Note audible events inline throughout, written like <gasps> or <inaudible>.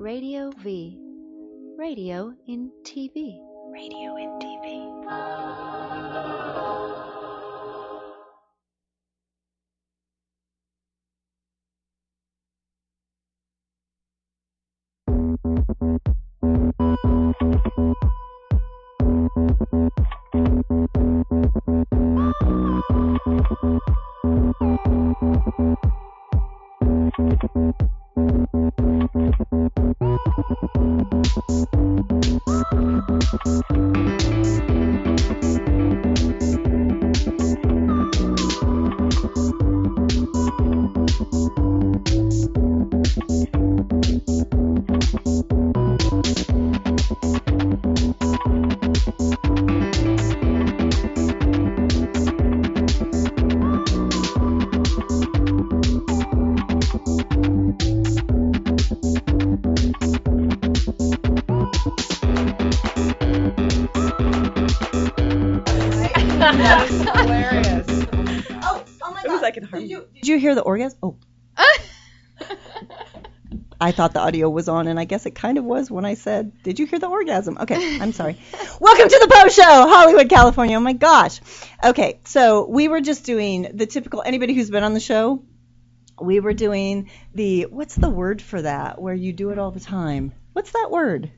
Radio V. Radio in TV. Radio in TV. Orgasm? Oh. <laughs> I thought the audio was on, and I guess it kind of was when I said, Did you hear the orgasm? Okay, <laughs> I'm sorry. Welcome to the Po Sho, Hollywood, California. Oh my gosh. Okay, so we were just doing the typical, anybody who's been on the show, we were doing the, what's the word for that, where you do it all the time? What's that word?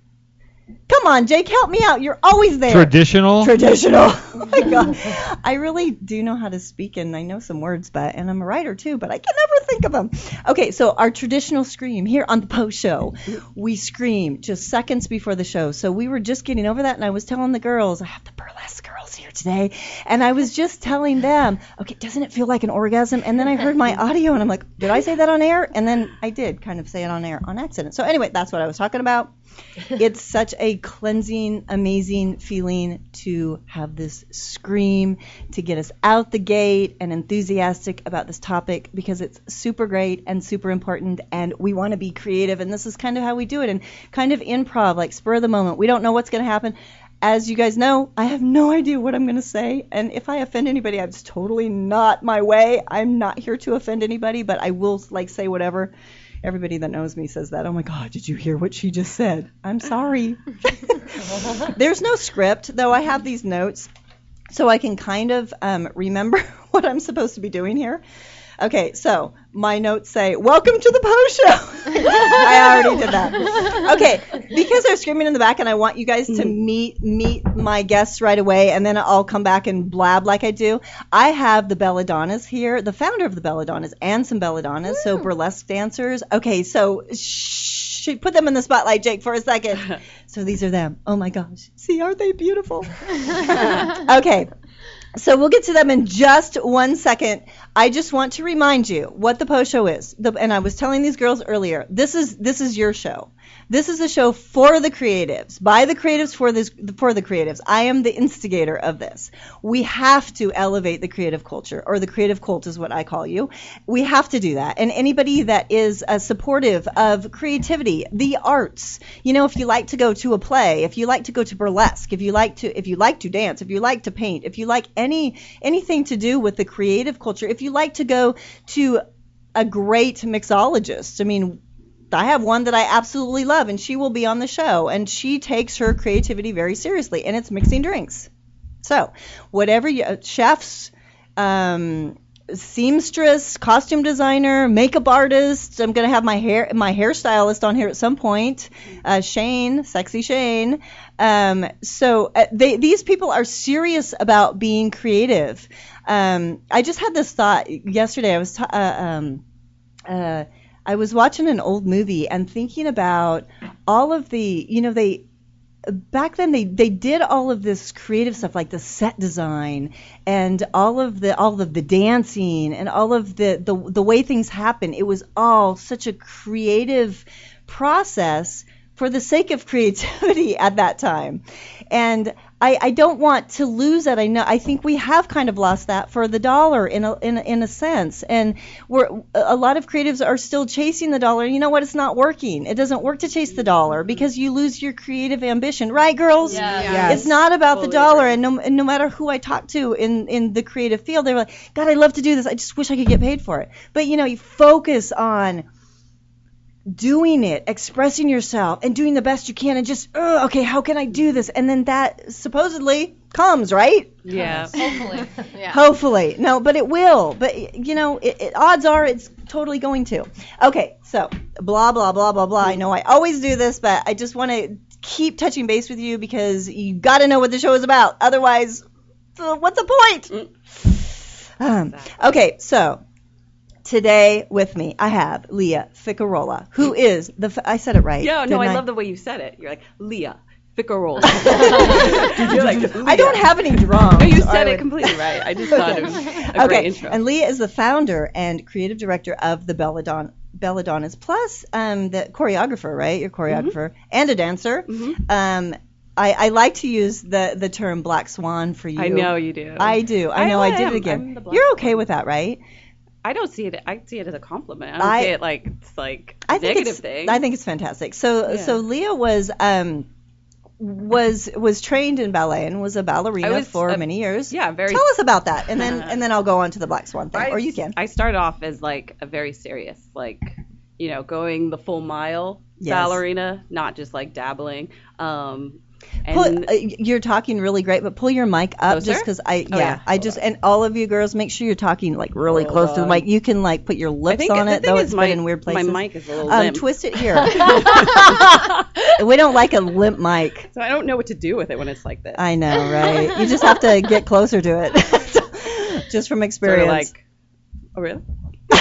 Come on, Jake, help me out. You're always there. Traditional. Traditional. <laughs> Oh my god. I really do know how to speak and I know some words, but and I'm a writer too, but I can never think of them. Okay, so our traditional scream here on the Po Sho, we scream just seconds before the show. So we were just getting over that and I was telling the girls, I have the burlesque girls here today, and I was just telling them, okay, doesn't it feel like an orgasm? And then I heard my audio and I'm like, did I say that on air? And then I did kind of say it on air on accident. So anyway, that's what I was talking about <laughs> it's such a cleansing, amazing feeling to have this scream to get us out the gate and enthusiastic about this topic because it's super great and super important and we want to be creative and this is kind of how we do it and kind of improv like spur of the moment. We don't know what's going to happen. As you guys know, I have no idea what I'm going to say and if I offend anybody, it's totally not my way. I'm not here to offend anybody, but I will like say whatever Everybody that knows me says that. Oh my God, did you hear what she just said? I'm sorry. <laughs> There's no script, though I have these notes so I can kind of um, remember <laughs> what I'm supposed to be doing here. Okay, so my notes say, Welcome to the Po Sho. <laughs> I already did that. Okay, because they're screaming in the back and I want you guys to mm-hmm. meet meet my guests right away and then I'll come back and blab like I do. I have the Belladonnas here, the founder of the Belladonnas and some Belladonnas, so mm. burlesque dancers. Okay, so shh, put them in the spotlight, Jake, for a second. <laughs> So these are them. Oh my gosh. See, aren't they beautiful? <laughs> okay. So we'll get to them in just one second. I just want to remind you what the Po Sho is. The, and I was telling these girls earlier, this is this is your show. This is a show for the creatives, by the creatives for this for the creatives. I am the instigator of this. We have to elevate the creative culture, or the creative cult is what I call you. We have to do that. And anybody that is uh, supportive of creativity, the arts, you know, if you like to go to a play, if you like to go to burlesque, if you like to if you like to dance, if you like to paint, if you like any anything to do with the creative culture, if you like to go to a great mixologist, I mean, I have one that I absolutely love, and she will be on the show, and she takes her creativity very seriously, and it's mixing drinks. So, whatever you, uh, chefs, um, seamstress, costume designer, makeup artist. I'm gonna have my hair my hairstylist on here at some point. Uh, Shane, sexy Shane. Um, so uh, they, these people are serious about being creative. Um, I just had this thought yesterday. I was ta- uh, um, uh, I was watching an old movie and thinking about all of the, you know, they back then they they did all of this creative stuff like the set design and all of the all of the dancing and all of the the, the way things happen. It was all such a creative process for the sake of creativity <laughs> at that time. And I, I don't want to lose that. I know I think we have kind of lost that for the dollar in a in a, in a sense. And we're a lot of creatives are still chasing the dollar. You know what? It's not working. It doesn't work to chase the dollar mm-hmm. because you lose your creative ambition, right, girls? Yes. It's not about the dollar, agree. and no, and no matter who I talk to in in the creative field, they're like, God, I love to do this. I just wish I could get paid for it. But you know, you focus on doing it, expressing yourself, and doing the best you can, and just, "Ugh, okay, how can I do this? And then that supposedly comes, right? Yeah. Hopefully. <laughs> Yeah. Hopefully. No, but it will. But, you know, it, it, odds are it's totally going to. Okay, so blah, blah, blah, blah, blah. I know I always do this, but I just want to keep touching base with you because you got to know what the show is about. Otherwise, what's the point? Um, okay, so today with me I have Leah Ficarola, who is the, f- I said it right. Yeah, no, didn't I love the way you said it. You're like, Leah, Ficarola. <laughs> Like, I don't have any drums. No, you said it would- completely right. I just <laughs> thought it was a okay. great intro. And Leah is the founder and creative director of the Belladon Belladonnas, plus um, the choreographer, right? You're choreographer Mm-hmm. and a dancer. Um, I, I like to use the, the term black swan for you. I know you do. I do. I I know. I, did it again. I'm the black You're okay swan. with that, right? I don't see it. I see it as a compliment. I don't I- see it like it's like I think negative thing. I think it's fantastic. So Yeah. so Leah was um was was trained in ballet and was a ballerina was for many years. yeah, very. Tell us about that, and then <laughs> and then I'll go on to the black swan thing, I- or you can. I started off as like a very serious, like you know, going the full mile Yes. ballerina, not just like dabbling. Um, Pull, uh, you're talking really great, but pull your mic up Closer? just because I Oh, yeah, yeah. I just and all of you girls make sure you're talking like really close to the mic. You can like put your lips think on it though it's my, in weird places. My mic is a little um, limp, twist it here. <laughs> we don't like a limp mic. so I don't know what to do with it when it's like this. I know, right? You just have to get closer to it, <laughs> <laughs> just from sort experience. of like, oh really? <laughs> is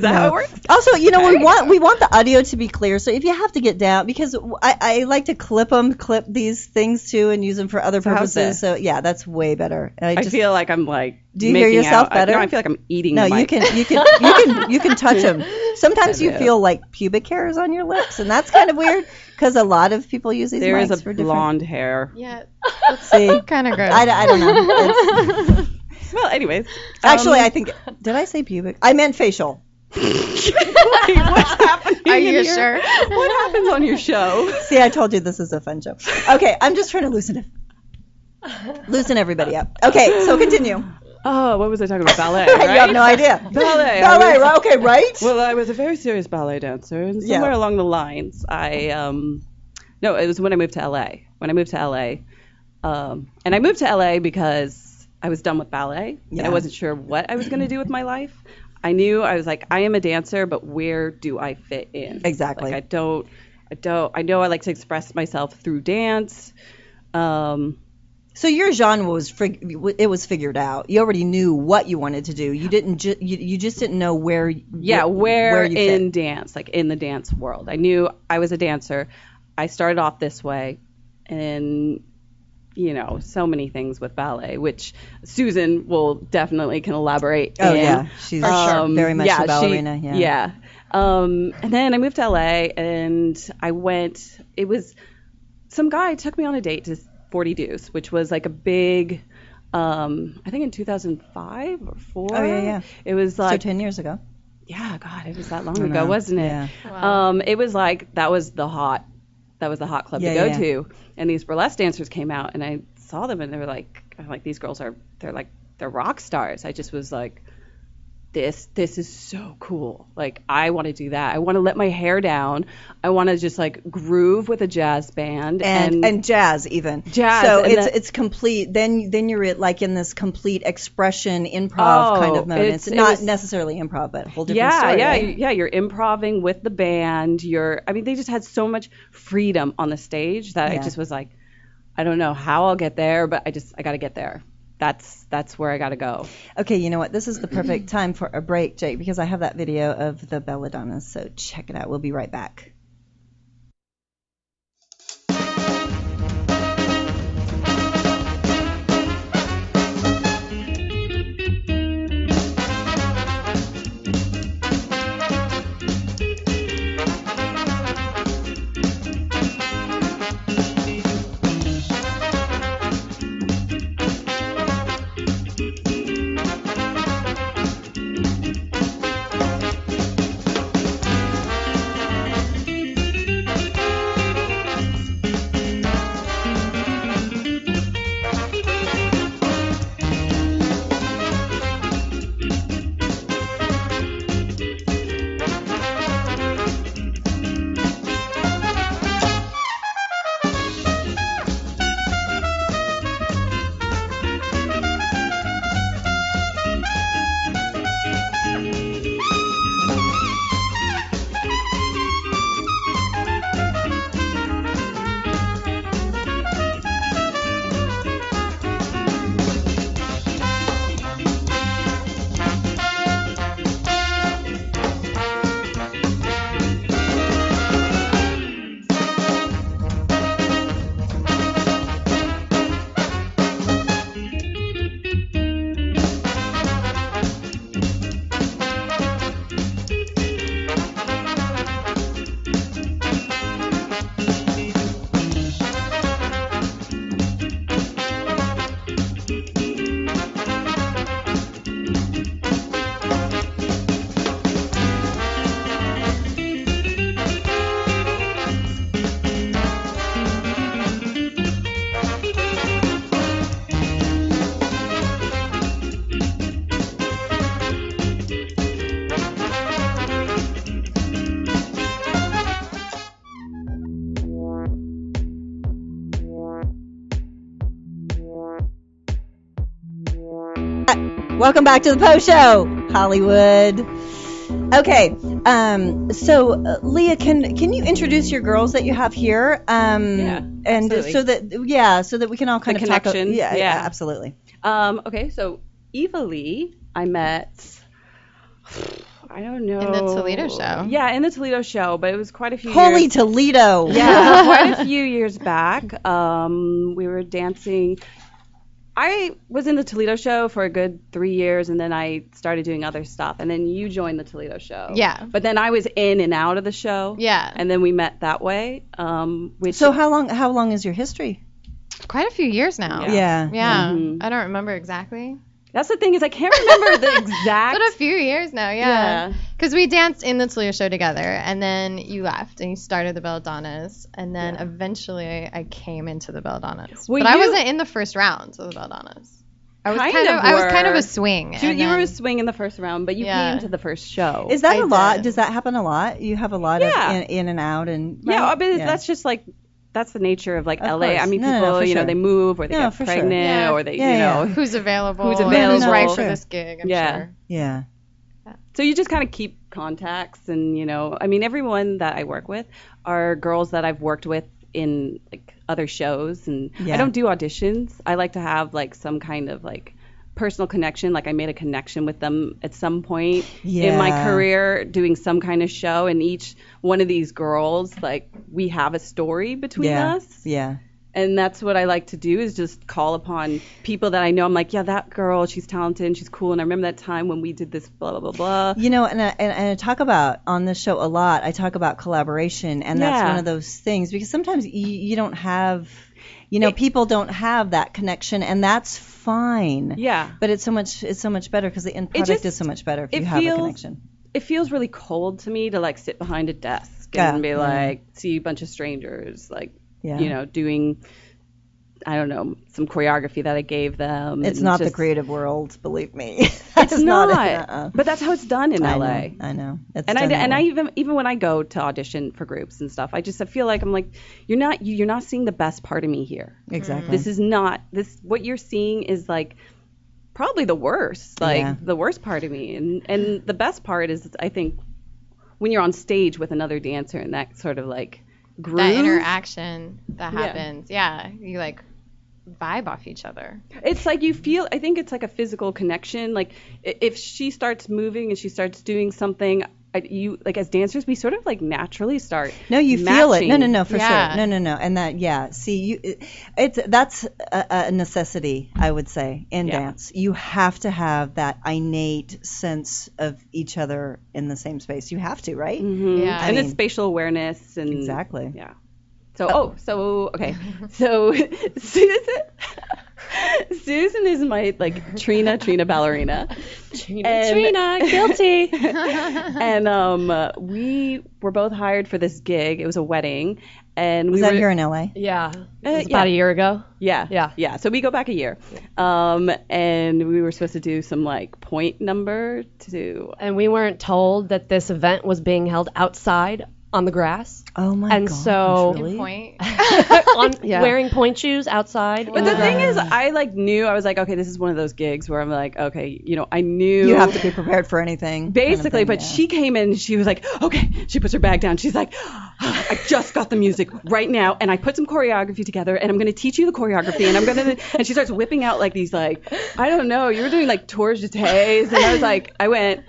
that how it works? Also, you know, we want we want the audio to be clear. So if you have to get down, because I, I like to clip them, clip these things too, and use them for other So purposes. So yeah, that's way better. And I, I feel like I'm like. Do you hear yourself out. I- better? no, I feel like I'm eating. no, the you can you <laughs> can you can you can touch them. Sometimes you feel like pubic hairs on your lips, and that's kind of weird because a lot of people use these There mics is a for different. blonde hair. Yeah. Let's see, Kind of gross. I, I don't know. <laughs> It's- <laughs> Well, anyways. actually, um, I think did I say pubic? I meant facial. <laughs> Wait, what's happening? Are you here? sure? What happens on your show? See, I told you this is a fun show. Okay, I'm just trying to loosen it. Loosen everybody up. Okay, so continue. Oh, what was I talking about? Ballet, <laughs> you have no idea. Ballet. Ballet, was- right? Okay, right? Well, I was a very serious ballet dancer, and Yeah. somewhere along the lines, I um, no, it was when I moved to LA. When I moved to LA, um, and I moved to LA because I was done with ballet, and Yeah. I wasn't sure what I was going to do with my life. I knew I was like, I am a dancer, but where do I fit in? Exactly. Like I don't, I don't. I know I like to express myself through dance. Um, So your genre was fig- it was figured out. You already knew what you wanted to do. You didn't ju- you, you just didn't know where yeah, wh- where, you in fit. dance, like in the dance world. I knew I was a dancer. I started off this way, and you know, so many things with ballet, which Susan will definitely can elaborate. Oh in. yeah, she's Um, very much yeah, a ballerina. She, yeah. yeah. Um, and then I moved to LA, and I went. It was some guy took me on a date to 40 Deuce, which was like a big. Um, I think in 2005 or four. Oh, yeah, yeah. It was So like ten years ago. yeah, God, it was that long ago, wasn't it? Yeah. Wow. Um, it was like that was the hot, that was the hot club Yeah, to go yeah. to, and these burlesque dancers came out, and I saw them, and they were like, I'm like these girls are, they're like, they're rock stars. I just was like, this, this is so cool. Like I want to do that. I want to let my hair down. I want to just like groove with a jazz band and and jazz even Jazz, So it's the- it's complete. Then then you're like in this complete expression improv Oh, kind of moment. it's- It's, it not was- necessarily improv, but a whole different yeah, story. yeah, right? yeah. You're improving with the band. You're, I mean, they just had so much freedom on the stage that Yeah. I just was like, I don't know how I'll get there, but I just, I got to get there. That's that's where I got to go. Okay, you know what? This is the perfect time for a break, Jake, because I have that video of the belladonnas. So check it out. We'll be right back. Welcome back to the Po Sho, Hollywood. Okay, um, so uh, Leah, can can you introduce your girls that you have here? Um, Yeah, and absolutely. so that yeah, so that we can all kind The of talk. connection, yeah, yeah, yeah. absolutely. Um, okay, so Evalee, I met. I don't know. In the Toledo show. Yeah, in the Toledo show, but it was quite a few Holy years. Toledo! yeah, quite a <laughs> few years back. Um, we were dancing. I was in the Toledo show for a good three years, and then I started doing other stuff. And then you joined the Toledo show. Yeah. But then I was in and out of the show. Yeah. And then we met that way. Um, which So how long how long is your history? Quite a few years now. Yeah. Yeah. Mhm. I don't remember exactly. that's the thing is I can't remember the <laughs> exact. But a few years now, yeah. Yeah. Because we danced in the Toledo show together, and then you left and you started the Belladonnas, and then eventually I came into the Belladonnas. Well, but I wasn't in the first round of the Belladonnas. I was Kind kind, of, of I was kind of a swing. You, and you were a swing in the first round, but you Yeah. came to the first show. Is that I a lot? did. Does that happen a lot? You have a lot Yeah. of in, in and out and yeah, right? but Yeah. that's just like that's the nature of like Of LA. I mean, No, no, people, no, for you know, they move or they Yeah, get for sure. pregnant Yeah. or they, Yeah, you yeah. know. who's available, Who's and Who's available. right for this gig? I'm Yeah. sure. yeah. So you just kind of keep contacts, and you know, I mean, everyone that I work with are girls that I've worked with in like other shows, and Yeah. I don't do auditions. I like to have like some kind of like personal connection. Like I made a connection with them at some point in my career doing some kind of show, and each one of these girls, like we have a story between yeah. us. Yeah. And that's what I like to do is just call upon people that I know. I'm like, yeah, that girl, she's talented and she's cool. And I remember that time when we did this, blah blah blah blah. You know, and I, and, and I talk about on this show a lot. I talk about collaboration, and that's one of those things because sometimes you, you don't have, you know, It- people don't have that connection, and that's fine. Yeah, But it's so much it's so much better because the end product just- is so much better if you have feels- a connection. it feels really cold to me to like sit behind a desk Yeah, and be yeah. like, see a bunch of strangers, like, Yeah. you know, doing. I don't know some choreography that I gave them. It's not the creative world, believe me. It's <laughs> not, uh-uh. but that's how it's done in I LA. know. I know. It's and I and I even even when I go to audition for groups and stuff, I just I feel like I'm like you're not you, you're not seeing the best part of me here. exactly. This is not this what you're seeing is like probably the worst, like Yeah. the worst part of me. And and the best part is I think when you're on stage with another dancer and that sort of like groove. That interaction that happens. Yeah. You like vibe off each other. It's like you feel. I think it's like a physical connection. Like if she starts moving and she starts doing something, you like as dancers, we sort of like naturally start. No, you feel it. No, no, no, for Yeah. sure. No, no, no. And that, yeah. See, you, it- it's that's a, a necessity, I would say, in Yeah. dance. You have to have that innate sense of each other in the same space. You have to, right? Mhm. Yeah. and I it's mean- spatial awareness and Exactly. Yeah. So oh, so okay, so <laughs> Susan. <laughs> Susan is my like Trina Trina ballerina. Trina, And- Trina, guilty. <laughs> and um, uh, we were both hired for this gig. It was a wedding, and Was we that were here in LA? yeah. It Uh, was yeah. about a year ago. Yeah. Yeah. Yeah. So we go back a year. Um, and we were supposed to do some like pointe number to And we weren't told that this event was being held outside on the grass. Oh my gosh. And gosh, so- really? Point. <laughs> on Yeah. wearing pointe shoes outside. But the the thing is, I like knew I was like, okay, this is one of those gigs where I'm like, okay, you know, I knew You have to be prepared for anything. kind of basically. thing, but yeah. she came in, and she was like, okay. She puts her bag down. She's like, I just got the music right now, and I put some choreography together, and I'm gonna teach you the choreography, and I'm gonna. <laughs> And she starts whipping out like these like, I don't know, you were doing like tours de tes, and I was like, I went,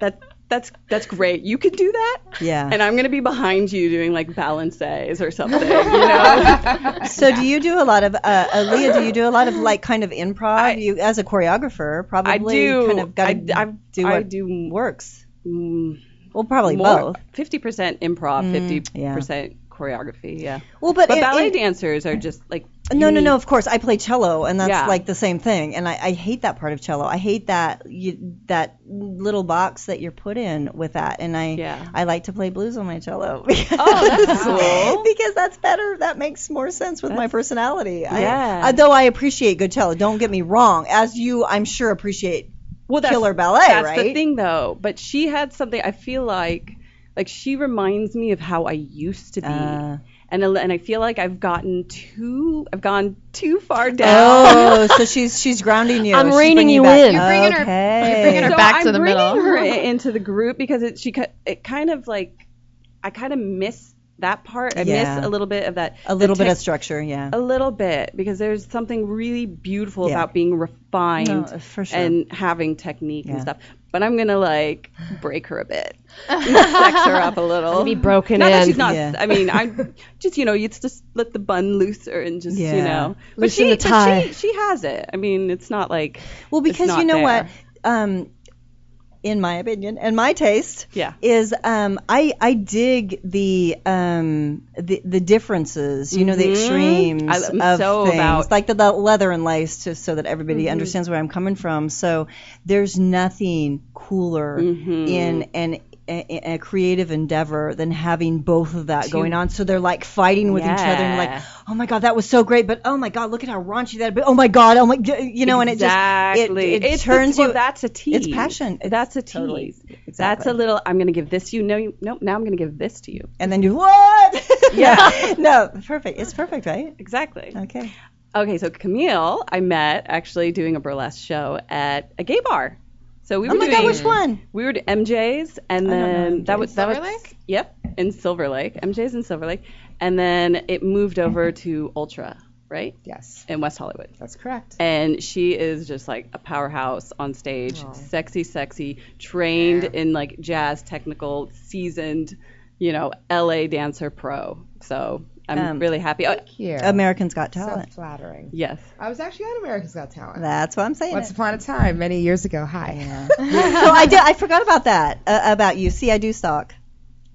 that. That's that's great. You can do that, Yeah. and I'm gonna be behind you doing like balances or something, you <laughs> know. So do you do a lot of uh, Leah? Do you do a lot of like kind of improv? you as a choreographer, probably I do. kind of got to I, do I what do works. mm, Well, probably more. both. Fifty percent improv, fifty yeah. percent choreography. Yeah. Well, but, But in- ballet in- dancers are just like No, no, unique. no. Of course, I play cello, and that's Yeah. like the same thing. And I, I hate that part of cello. I hate that you, that little box that you're put in with that. And I Yeah. I like to play blues on my cello. <laughs> Oh, that's cool. because that's better. That makes more sense with my personality. Yeah. I, though I appreciate good cello. Don't get me wrong. As you, I'm sure appreciate well, that's, killer ballet, That's right? the thing, though. But she had something. I feel like like she reminds me of how I used to be. Uh, and and I feel like I've gotten too I've gone too far down. Oh, so <laughs> she's she's grounding you. I'm She's reining bringing you back. in. You're bringing her- okay. you're bringing her so back I'm to the bringing her <laughs> into the group because it she it kind of like I kind of miss that part. I Yeah. miss a little bit of that. a little the bit of tech- structure, yeah. a little bit because there's something really beautiful Yeah. about being refined No, for sure. and having technique Yeah. and stuff. But I'm gonna like break her a bit, <laughs> sex her up a little. Be broken not that she's not. Yeah. I mean, I'm just you know, you just let the bun looser and just Yeah. you know. But Loosen she, the but she, she has it. I mean, it's not like Well, it's because not you know there. what, um, in my opinion and my taste, Yeah. is um, I I dig the um the the differences, you know, the Mhm. extremes I'm of so things, about- like the, the leather and lace, just so that everybody Mm-hmm. understands where I'm coming from. So there's nothing cooler Mhm. in an a, a creative endeavor than having both of that going on. So they're like fighting with each other and like, oh my god, that was so great, but oh my god, look at how raunchy that. But oh my god, oh my, you know, and it just it, it It's turns well, you. That's a tease. it's passion. That's a tease. totally- That's a little. I'm gonna give this to you. No, you, nope. Now I'm gonna give this to you. and then you what? <laughs> Yeah. <laughs> no, perfect. It's perfect, right? Exactly. Okay. Okay, so Camille, I met actually doing a burlesque show at a gay bar. So we Oh were my doing, god, which one? We were at MJ's, and I don't then that was that was Silver Lake? yep in Silver Lake, MJ's in Silver Lake, and then it moved over <laughs> to Ultra, right, Yes, in West Hollywood. that's correct. And she is just like a powerhouse on stage, sexy, sexy, trained in like jazz, technical, seasoned, you know, LA dancer pro. So I'm Um, really happy. Oh, Here, America's Got Talent. so flattering. yes. I was actually on America's Got Talent. That's what I'm saying. Once it. upon a time, many years ago. Hi. so <laughs> I did. I forgot about that uh, about you. See, I do stalk.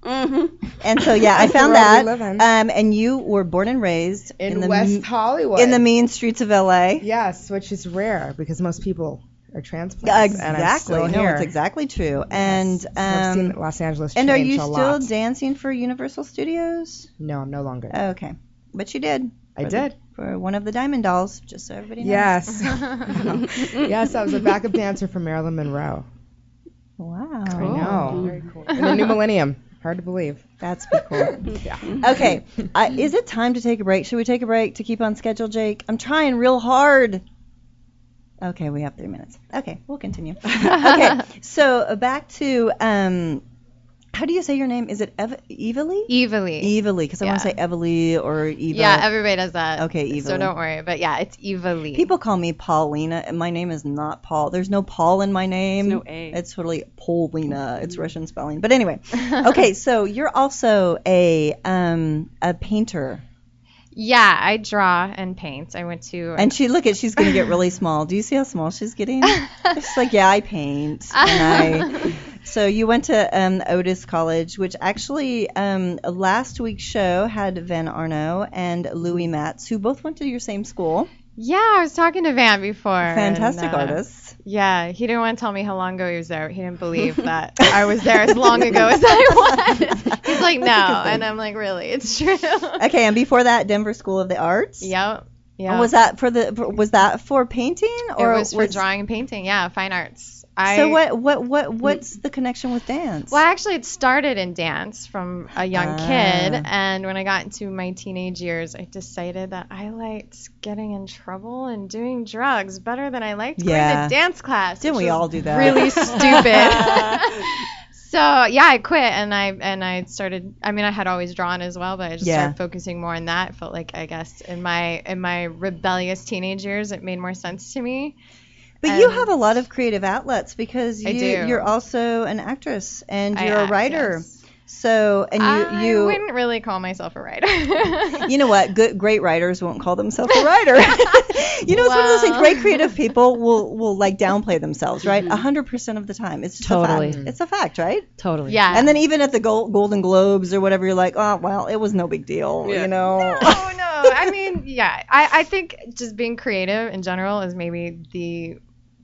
Mm-hmm. And so yeah, I <laughs> found that. Um, and you were born and raised In, the West m- Hollywood. in the mean streets of LA. Yes, which is rare because most people are transplants. And I'm Exactly. still No, here. it's exactly true. And I've seen um, Los Angeles and are you a still lot. dancing for Universal Studios? no, I'm no longer. Oh, okay, but you did. I for the- did. for one of the Diamond Dolls, just so everybody knows. Yes. <laughs> <laughs> yes, I was a backup dancer for Marilyn Monroe. Wow. I know. Very cool. In the new millennium. Hard to believe. That's pretty cool. <laughs> Yeah. Okay. Uh, is it time to take a break? Should we take a break to keep on schedule, Jake? I'm trying real hard. Okay, we have three minutes. Okay, we'll continue. <laughs> okay, so uh, back to um, how do you say your name? Is it Ev- Evilly? Evilly. Evilly, because I want to say Evely or Eva. Yeah, everybody does that. Okay, Evely. So don't worry. But yeah, it's Evilly. People call me Paulina, and my name is not Paul. There's no Paul in my name. no A. It's totally Paulina. It's Russian spelling. But anyway, <laughs> okay. So you're also a um a painter, Yeah, I draw and paint. I went to and she look at she's gonna get really <laughs> small. Do you see how small she's getting? She's like, yeah, I paint. And I, <laughs> so you went to um, Otis College, which actually um, last week's show had Van Arno and Louis Matz, who both went to your same school. Yeah, I was talking to Van before. Fantastic and, uh, artists. Yeah, he didn't want to tell me how long ago he was there. He didn't believe <laughs> that I was there as long ago as I <laughs> was. He's like, no, and I'm like, really, it's true. <laughs> Okay, and before that, Denver School of the Arts. Yep. Yeah. Was that for the? Was that for painting It or was for drawing and painting. Yeah, fine arts. I, So what? What? What? What's the connection with dance? Well, actually, it started in dance from a young Ah. kid, and when I got into my teenage years, I decided that I liked getting in trouble and doing drugs better than I liked Yeah. going to dance class. Didn't we all do that? Really <laughs> stupid. <laughs> so yeah, I quit and I and I started. I mean, I had always drawn as well, but I just Yeah. started focusing more on that. Felt like I guess in my in my rebellious teenage years, it made more sense to me. But you have a lot of creative outlets because you, you're also an actress and I you're a act, writer. yes. So and you I you wouldn't really call myself a writer. <laughs> you know what? Good great writers won't call themselves a writer. <laughs> you know, it's one of those things. Great creative people will will like downplay themselves, right? Mm-hmm. A hundred percent of the time. It's just Totally. a fact. It's a fact, right? Totally. yeah. And then even at the Gold, Golden Globes or whatever, you're like, oh well, it was no big deal, Yeah. you know. oh no <laughs> i mean yeah I, I think just being creative in general is maybe the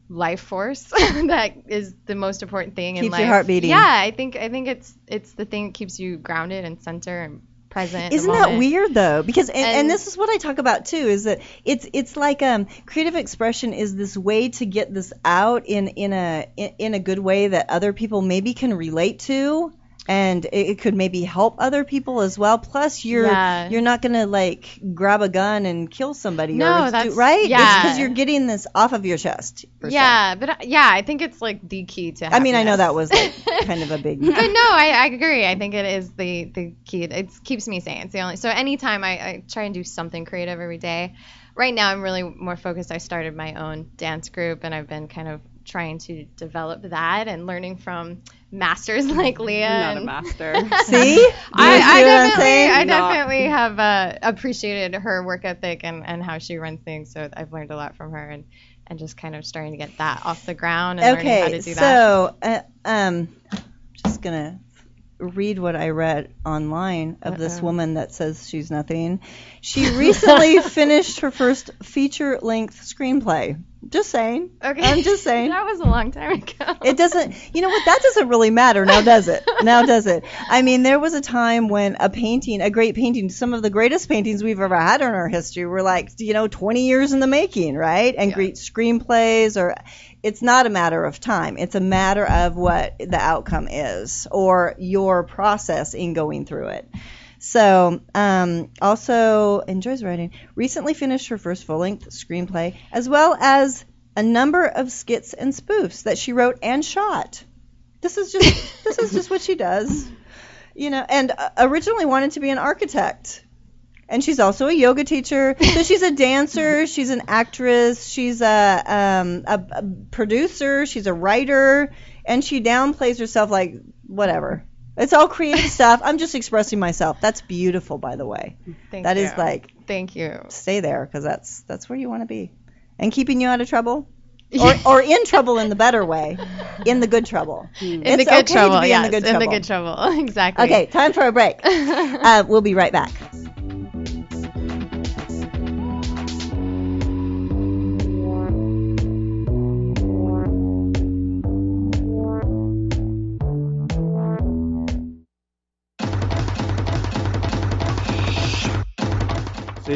life force <laughs> that is the most important thing in Keeps life your heart beating. yeah i think i think it's it's the thing that keeps you grounded and center and present Isn't that weird though? Because and, and And- this is what I talk about too is that it's it's like um creative expression is this way to get this out in in a in, in a good way that other people maybe can relate to. And it, it could maybe help other people as well. Plus, you're Yeah. you're not gonna like grab a gun and kill somebody. No, or that's- right. yeah. because you're getting this off of your chest. Yeah, but uh, yeah, I think it's like the key to. I mean, I know that was like kind of a big. <laughs> but <laughs> no, I, I agree. I think it is the the key. It keeps me sane. It's the only. So anytime I, I try and do something creative every day. Right now, I'm really more focused. I started my own dance group, and I've been kind of trying to develop that and learning from masters <laughs> like Leah. Not a master. <laughs> See, I, I I'm definitely. I Not- definitely have uh, appreciated her work ethic and, and how she runs things. So I've learned a lot from her, and, and just kind of starting to get that off the ground and learning how to do that. so uh, um, just gonna read what I read online of this Uh-oh. woman that says she's nothing. She recently <laughs> finished her first feature-length screenplay. Just saying. Okay, I'm just <laughs> saying. that was a long time ago. It doesn't, you know what? That doesn't really matter now, does it? Now does it? I mean, there was a time when a painting, a great painting, some of the greatest paintings we've ever had in our history were like, you know, 20 years in the making, right? And Yeah. great screenplays, or it's not a matter of time. It's a matter of what the outcome is, or your process in going through it. So, um, also enjoys writing. Recently finished her first full-length screenplay, as well as a number of skits and spoofs that she wrote and shot. This is just <laughs> this is just what she does, you know. And uh, originally wanted to be an architect, and she's also a yoga teacher. So she's a dancer, <laughs> she's an actress, she's a um, a, a producer, she's a writer, and she downplays herself like whatever. It's all creative <laughs> stuff. I'm just expressing myself. That's beautiful, by the way. Thank That you. is like Thank you. stay there because that's that's where you want to be, and keeping you out of trouble, <laughs> or or in trouble in the better way, in the good trouble. <laughs> In It's the good okay to trouble, be in the good in the trouble. good trouble, exactly. Okay, time for a break. uh, we'll be right back.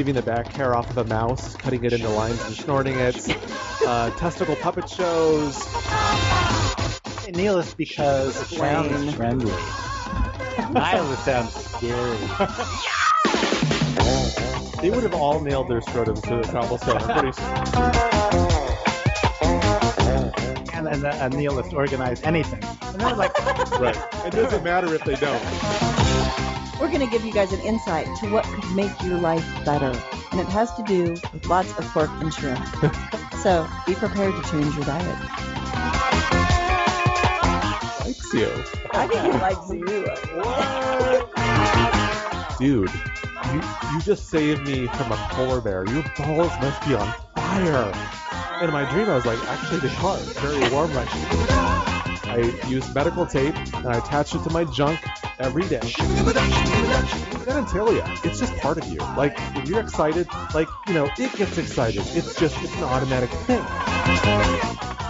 Shaving the back hair off of a mouse, cutting it into lines and snorting it, <laughs> uh, testicle puppet shows. Nihilist because it Wayne. sounds friendly. <laughs> Nihilist sounds scary. <laughs> They would have all nailed their scrotums to the cobblestone. I'm pretty sure. And then a nihilist organized anything. And they're like, Right. It doesn't matter if they don't. We're going to give you guys an insight to what could make your life better, and it has to do with lots of pork and shrimp. <laughs> so be prepared to change your diet. Likes you. I think he likes you. Dude, you, you just saved me from a polar bear. Your balls must be on fire. In my dream, I was like, actually, they are very warm right now. I used medical tape and I attached it to my junk every day. I gotta tell you, it's just part of you. Like, when you're excited, like, you know, it gets excited. It's just, it's an automatic thing.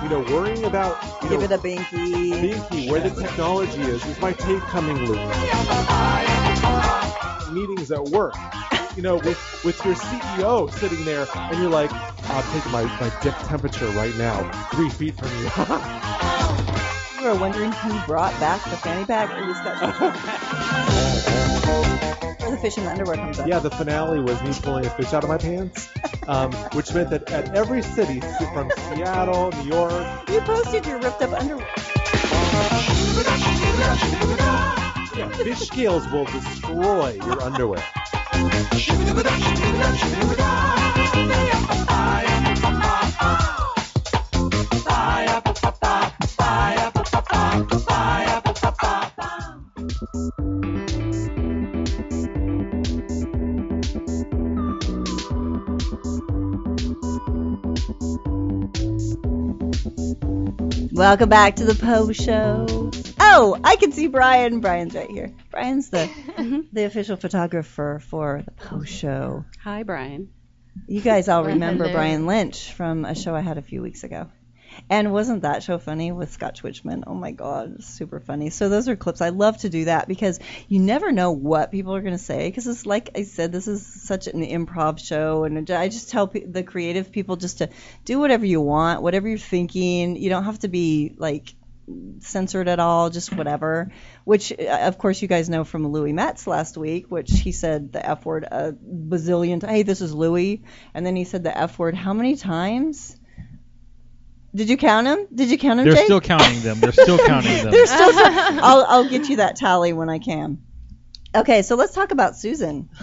You know, worrying about, you Give know, it a binky. Binky, where the technology is. Is my tape coming loose? Meetings at work. You know, with, with your CEO sitting there, and you're like, I'm taking my, my dick temperature right now, three feet from you. <laughs> You were wondering who brought back the fanny pack or the Scotch Or the fish in the underwear comes up. yeah, the finale was me pulling a fish out of my pants, um, which meant that at every city, from Seattle, New York, You posted your ripped up underwear. yeah, fish scales will destroy your underwear. Welcome back to the Po Sho. Oh, I can see Brian. Brian's right here. Brian's the mm-hmm. the official photographer for the Po Sho. Hi, Brian. You guys all remember Hello. Brian Lynch from a show I had a few weeks ago. And wasn't that show funny with Scott Schwichman? Oh my God, super funny. So those are clips. I love to do that because you never know what people are going to say. Because it's like I said, this is such an improv show, and I just tell the creative people just to do whatever you want, whatever you're thinking. You don't have to be like censored at all, just whatever. Which, uh, of course, you guys know from Louis Metz last week, which he said the F word a bazillion. T- hey, this is Louis, and then he said the F word how many times? Did you count them? Did you count him, They're Jake? still counting them. They're still <laughs> counting them. They're still. I'll I'll get you that tally when I can. Okay, so let's talk about Susan. <laughs>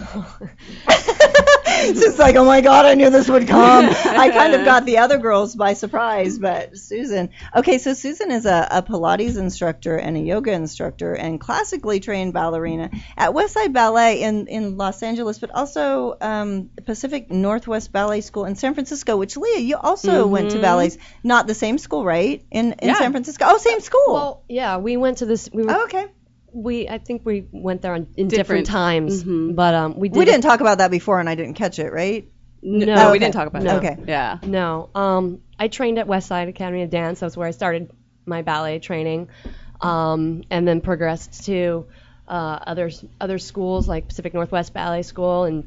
<laughs> Susan's like, oh my god, I knew this would come. <laughs> I kind of got the other girls by surprise, but Susan. Okay, so Susan is a, a Pilates instructor and a yoga instructor and classically trained ballerina at Westside Ballet in, in Los Angeles, but also um, Pacific Northwest Ballet School in San Francisco, which Leah, you also went to Mhm. ballets, not the same school, right? In in Yeah. San Francisco. Oh, same school. Well, yeah, we went to this. We were, Oh, okay. We I think we went there on, in different, Different. times, Mhm. but um, we did. we didn't talk about that before, and I didn't catch it, right? No, Oh, we didn't talk about No. that. Okay. Yeah. No. Um, I trained at Westside Academy of Dance. That's where I started my ballet training, um, and then progressed to uh, other other schools like Pacific Northwest Ballet School and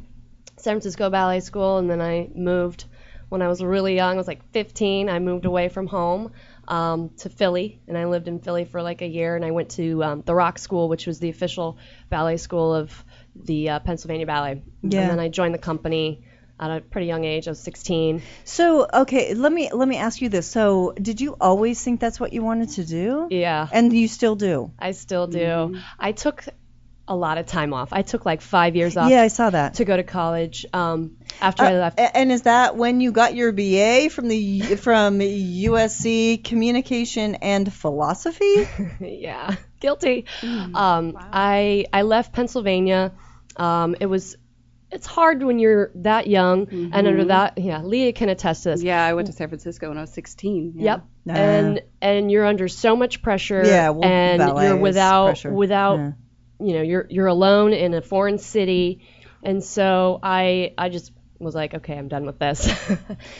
San Francisco Ballet School, and then I moved when I was really young. I was like 15. I moved away from home um, to Philly, and I lived in Philly for like a year. And I went to um, the Rock School, which was the official ballet school of the uh, Pennsylvania Ballet. Yeah. And then I joined the company at a pretty young age. I was 16. So, okay, let me let me ask you this. So, did you always think that's what you wanted to do? Yeah. And you still do? I still do. I took a lot of time off. I took like five years off Yeah, I saw that. to go to college. Um, after I Uh, left, and is that when you got your BA from the from USC Communication and Philosophy? <laughs> yeah, guilty. Um, I I left Pennsylvania. Um, it was it's hard when you're that young and under that. Yeah, Leah can attest to this. Yeah, I went to San Francisco when I was 16. Yeah. Yep. and and you're under so much pressure. Yeah, well, and you're without pressure. without Yeah. You know you're you're alone in a foreign city, and so I I just was like, okay, I'm done with this. <laughs>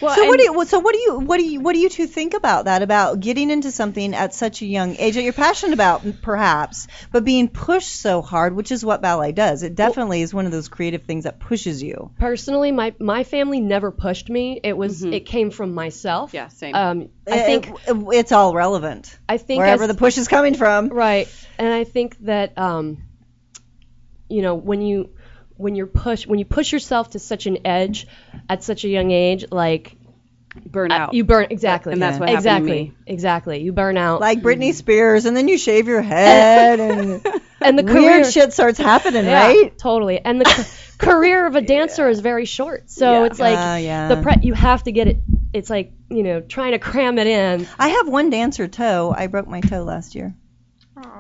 Well, so what do you so what do you what do you what do you two think about that about getting into something at such a young age that you're passionate about perhaps but being pushed so hard which is what ballet does it definitely is one of those creative things that pushes you Personally, my my family never pushed me. It was it came from myself. Yeah, same. Um, I It- think it- it's all relevant I think wherever as- the push is coming from Right. And I think that um you know, when you when you're push when you push yourself to such an edge at such a young age, like burn uh, out. you burn exactly. And that's what happened to exactly. me. Exactly. You burn out. like Britney Spears and then you shave your head and <laughs> and the weird career shit starts happening yeah, right Totally. And the <laughs> career of a dancer is very short. So Yeah. it's like yeah. the pre- you have to get it it's like, you know, trying to cram it in. I have one dancer toe I broke my toe last year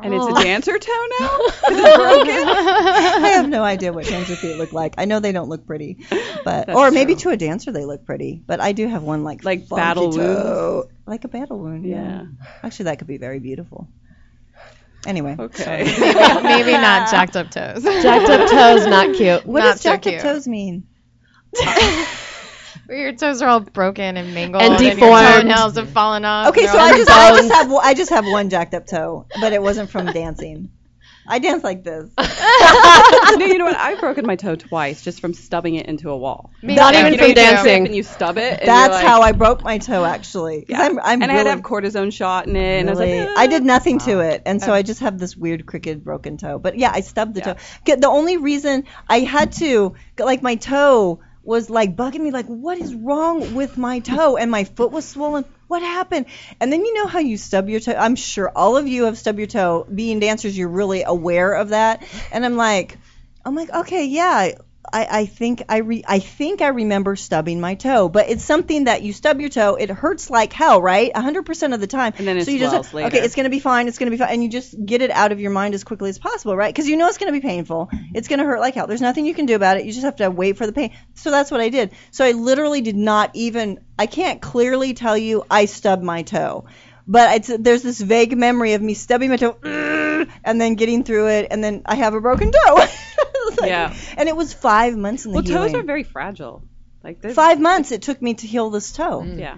and it's a dancer toe now? <laughs> Is it broken? I have no idea what dancer feet look like. I know they don't look pretty, but That's or maybe true. to a dancer they look pretty. But I do have one like Like battle toe. like a battle wound. Yeah. Yeah. actually that could be very beautiful. Anyway, Okay. <laughs> Maybe not jacked up toes. <laughs> Jacked up toes, not cute. what Not does so jacked up toes mean? Where your toes are all broken and mangled, And your deformed. toenails have fallen off. Okay, so I just I bones. just have I just have one jacked up toe, but it wasn't from dancing. I dance like this. <laughs> <laughs> no, you know what? I've broken my toe twice just from stubbing it into a wall. Me Not even you know, from dancing. And you stub it. And That's like, how I broke my toe actually. Yeah. I'm, I'm and I had to have cortisone shot in it. And I was like, "Ah." I did nothing to it, and so I just have this weird crooked broken toe. But yeah, I stubbed the toe. The only reason I had to, like, my toe was like bugging me, like, what is wrong with my toe? And my foot was swollen. What happened? And then you know how you stub your toe. I'm sure all of you have stubbed your toe. Being dancers, you're really aware of that. And I'm like, I'm like, okay, yeah. I, I think I re, I think I remember stubbing my toe, but it's something that you stub your toe. It hurts like hell, right? 100% of the time. And then it so you just later. okay, it's gonna be fine. It's gonna be fine, and you just get it out of your mind as quickly as possible, right? Because you know it's gonna be painful. It's gonna hurt like hell. There's nothing you can do about it. You just have to wait for the pain. So that's what I did. So I literally did not even. I can't clearly tell you I stubbed my toe. But it's, there's this vague memory of me stubbing my toe, and then getting through it, and then I have a broken toe. <laughs> <laughs> It's like- Yeah. And it was five months in the well, toes are very fragile. Like this. five months it took me to heal this toe. Yeah.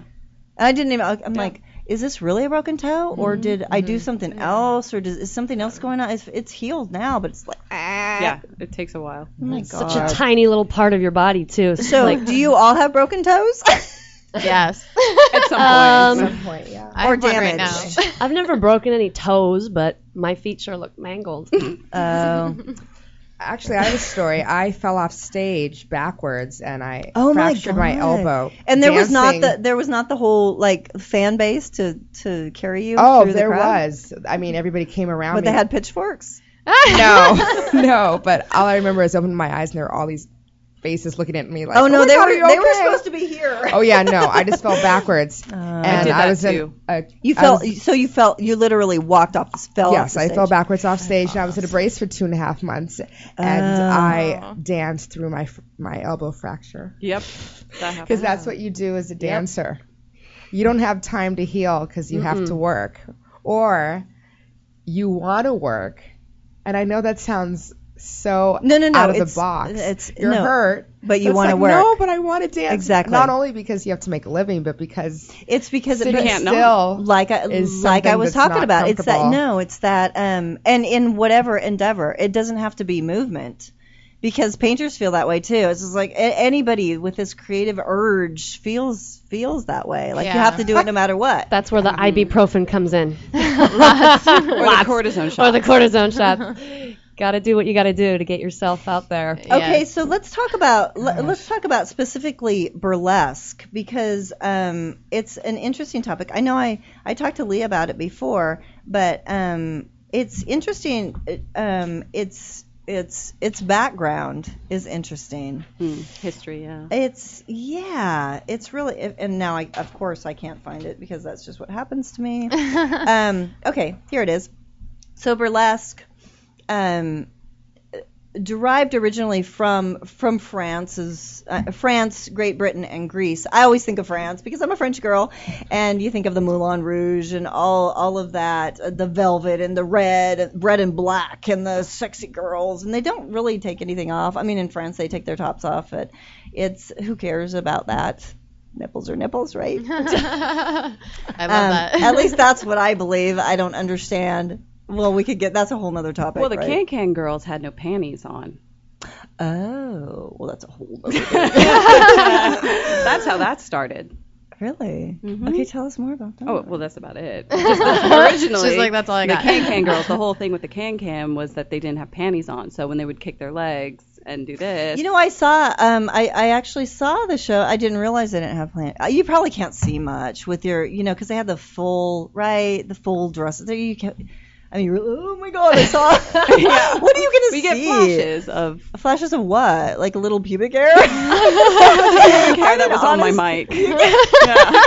And I didn't even. I'm like, is this really a broken toe, or did I do something else, or does, is something else going on? It's, it's healed now, but it's like, ah. Yeah. It takes a while. Oh my God. Such a tiny little part of your body too. It's So, like do you all have broken toes? <laughs> Yes. <laughs> At some point. Um, At some point, yeah. I Or have right I've never broken any toes, but my feet sure look mangled. Oh. Actually, I have a story. <laughs> I fell off stage backwards and I Oh my fractured my, God. elbow. And there was not the there was not the whole like fan base to to carry you. Oh, through the there crowd? was. I mean, everybody came around But me. they had pitchforks. no, <laughs> no. But all I remember is opening my eyes and there were all these faces looking at me like, oh no, my they God, were are you they were supposed to be here. <laughs> Oh yeah, no. I just fell backwards, <laughs> Uh, and did that was too. in a. you I felt was- so you felt you literally walked off the fell off Yes, the I stage. fell backwards off stage, and I was in a brace for two and a half months, and Oh. I danced through my my elbow fracture Yep. That <laughs> because that's what you do as a dancer. You don't have time to heal because you have to work, or you want to work, and I know that sounds so No, no, no, out of it's- the box. it's- you're no, hurt, but you wanna like, work. No, but I want to dance. Exactly. Not only because you have to make a living, but because It's because it can't not. still, like I, like I was talking about. It's that no, it's that um and in whatever endeavor, it doesn't have to be movement. Because painters feel that way too. It's just like a- anybody with this creative urge feels feels that way. Like you have to do it no matter what. That's where the ibuprofen comes in. <laughs> <laughs> or the cortisone shot. or the cortisone shots. <laughs> got to do what you got to do to get yourself out there. Okay, Yes. so let's talk about let, let's talk about specifically burlesque because um, it's an interesting topic. I know I I talked to Lee about it before, but um, it's interesting. Um, it's it's its background is interesting. Hmm, history, yeah. It's yeah, it's really and now I of course I can't find it because that's just what happens to me. <laughs> um, okay, here it is. So burlesque, um, derived originally from from France's uh, France, Great Britain, and Greece. I always think of France because I'm a French girl, and you think of the Moulin Rouge and all all of that, uh, the velvet and the red, red and black, and the sexy girls, and they don't really take anything off. I mean, in France they take their tops off, but it's who cares about that. Nipples are nipples, right? <laughs> I love Um, that. at least that's <laughs> what I believe. I don't understand. Well, we could get that's a whole nother topic. Well, the right? Can Can girls had no panties on. Oh, well, that's a whole other <laughs> thing. That's how that started. Really? Mhm. Okay, tell us more about that. Oh, well, that's about it. <laughs> Just originally, She's like, "That's all I the got." Can Can girls, the whole thing with the Can Can was that they didn't have panties on. So when they would kick their legs and do this, You know, I saw. Um, I, I actually saw the show. I didn't realize they didn't have plan. uh, You probably can't see much with your, you know, because they had the full right, the full dresses. There you can. I mean, oh my god, I saw. <laughs> <laughs> What are you gonna we see? get flashes of Flashes of what? Like a little pubic hair? <laughs> hair that was on my mic. yeah.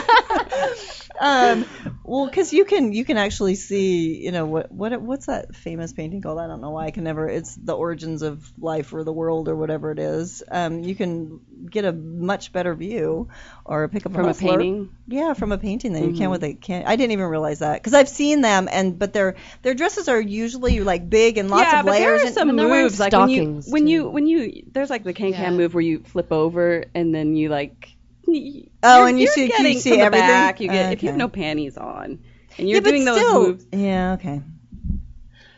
um, well, because you can you can actually see, you know, what what what's that famous painting called? I don't know why I can never. It's the origins of life or the world or whatever it is. Um, you can get a much better view or pick up From a hustler. painting? Yeah, from a painting than you can with a can. I didn't even realize that because I've seen them and but their their dresses are usually like big and lots yeah, of but there layers. are and, some and moves like when you stockings, when you when you there's like the Can Can Yeah. move where you flip over and then you like. Y- Oh, and you you're see- you see from the everything? Back, you get if you have no panties on and you're yeah, doing those still, moves. Yeah, okay.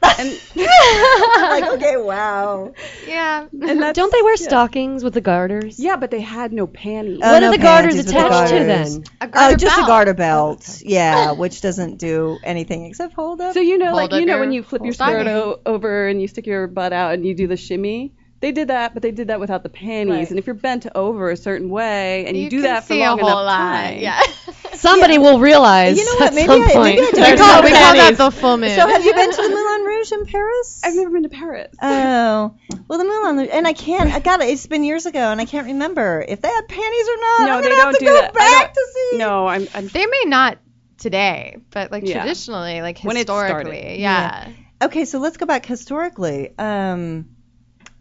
And, <laughs> like okay, wow. yeah. and <laughs> that's, Don't they wear stockings with the garters? Yeah, but they had no panties. Oh, what no are the garters panties with the attached to garters. then? A Oh, garter just belt. a garter belt. Oh, yeah, <laughs> which doesn't do anything except hold up. So you know, Hold like you know, your when you flip your skirt o- over and you stick your butt out and you do the shimmy. They did that, but they did that without the panties. Right. And if you're bent over a certain way and you, do that for see long a whole enough time, Yeah. <laughs> Somebody will realize You know what, maybe I- point. maybe I there's don't no know. we call that the full moon. So have you been to <laughs> the Moulin Rouge in Paris? I've never been to Paris. Oh, well, the Moulin Rouge, and I can't. I got it. It's been years ago, and I can't remember if they had panties or not. no, I'm they gonna have don't to do go that. Back to see. No, I'm. I'm they may not today, but like Yeah. traditionally, like When it started. historically, yeah. Okay, so let's go back historically. Um,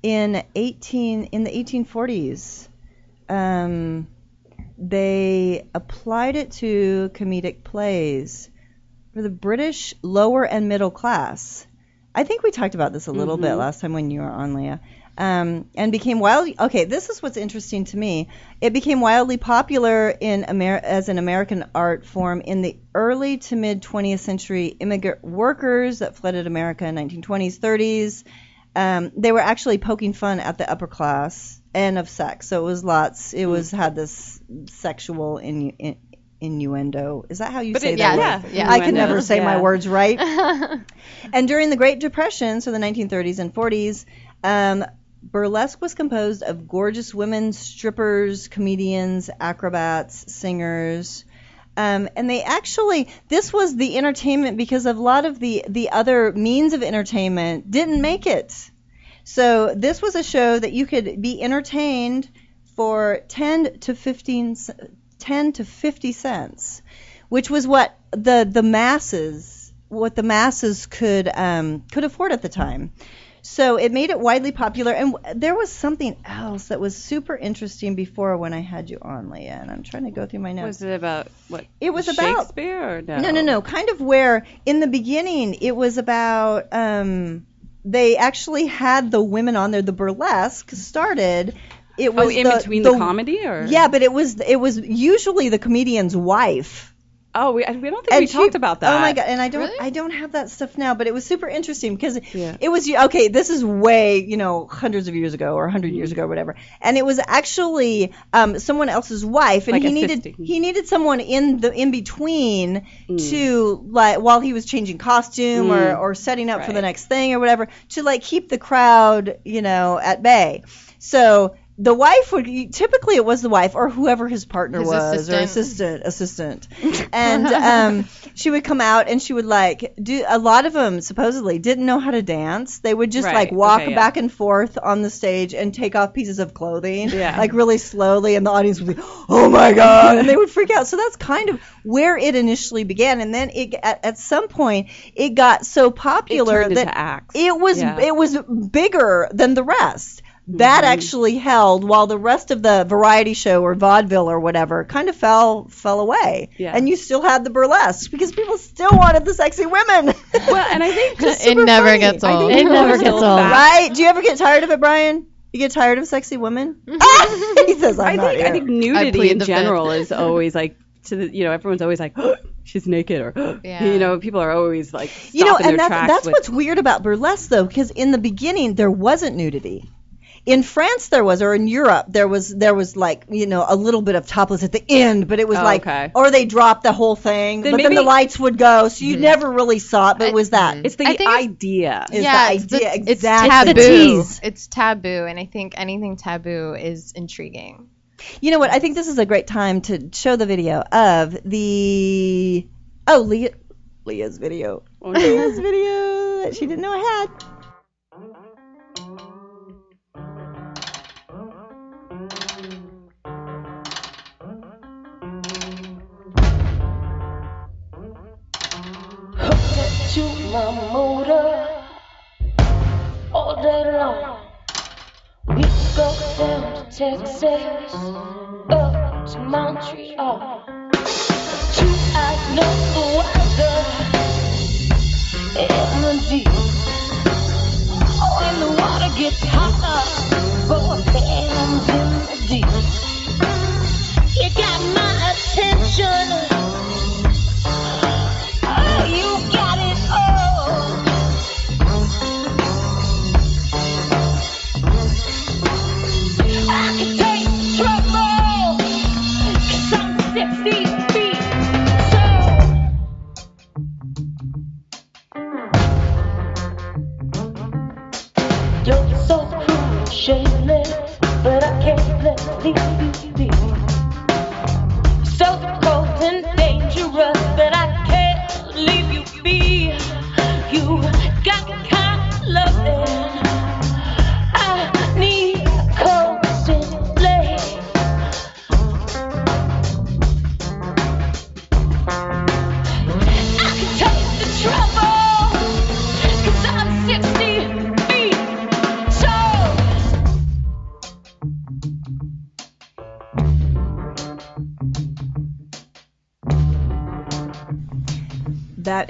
in 18 in the 1840s, um, they applied it to comedic plays for the British lower and middle class. I think we talked about this a little bit last time when you were on, Leah. Um, and became wildly okay. This is what's interesting to me. It became wildly popular in Amer- as an American art form in the early to mid 20th century immigrant workers that flooded America in 1920s, 30s. Um, they were actually poking fun at the upper class and of sex. So it was lots. It was had this sexual innu- in, innuendo. Is that how you But say it- that? Yeah, word? yes. I can never say my words right. <laughs> And during the Great Depression, so the 1930s and 40s, um, burlesque was composed of gorgeous women, strippers, comedians, acrobats, singers. Um, and they actually, this was the entertainment because a lot of the, the other means of entertainment didn't make it. So this was a show that you could be entertained for 10 to 15, c- 10 to 50 cents, which was what the the masses, what the masses could um, could afford at the time. So it made it widely popular, and w- there was something else that was super interesting before when I had you on, Leah. And I'm trying to go through my notes. Was it about what? It was about- Shakespeare or no? No, no, no. Kind of where in the beginning it was about um they actually had the women on there. The burlesque started. It was Oh, in the, between the, comedy or? Yeah, but it was it was usually the comedian's wife. Oh, we, we don't think And we she- talked about that. Oh my god! And I don't Really? I don't have that stuff now, but it was super interesting because Yeah. it was okay. This is way you know hundreds of years ago or 100 Mm-hmm. years ago or whatever, and it was actually um, someone else's wife, and Like he needed assisting. he needed someone in the in between Mm. to like while he was changing costume or or setting up for the next thing or whatever to like keep the crowd you know at bay. So. The wife would typically it was the wife or whoever his partner His was or assistant. assistant assistant and um, she would come out and she would like do a lot of them supposedly didn't know how to dance they would just Right, like walk okay, yeah. back and forth on the stage and take off pieces of clothing Yeah. like really slowly and the audience would be oh my god and they would freak out so that's kind of where it initially began and then it at, at some point it got so popular that it was Yeah. it was bigger than the rest. That Mm-hmm. actually held while the rest of the variety show or vaudeville or whatever kind of fell fell away. Yeah. And you still had the burlesque because people still wanted the sexy women. <laughs> well, and I think Just it never funny. gets old. It never gets old. fat. Right? Do you ever get tired of it, Brian? You get tired of sexy women? <laughs> he says I'm I not think I think nudity plead in the fifth. general is always like to the you know everyone's always like <gasps> she's naked or <gasps> Yeah. you know people are always like you know, and their that's that's with, what's weird about burlesque though, because in the beginning there wasn't nudity. In France there was, or in Europe there was, there was like you know a little bit of topless at the end, but it was Oh, like, okay. or they dropped the whole thing, Then but then the lights would go, so you mm-hmm. never really saw it. But it was that. it's the I think it's- idea. is yeah, the it's, the- idea it's exactly. taboo. tease. It's taboo, and I think anything taboo is intriguing. You know what? I think this is a great time to show the video of the oh Leah Leah's video. Oh, no. <laughs> Leah's video that she didn't know I had. To my motor all day long. We go down to Texas, up to Montreal. Two eyes know the weather in the deep. Oh, and the water gets hotter, both hands in the deep. You got my attention. But I can't let leave. you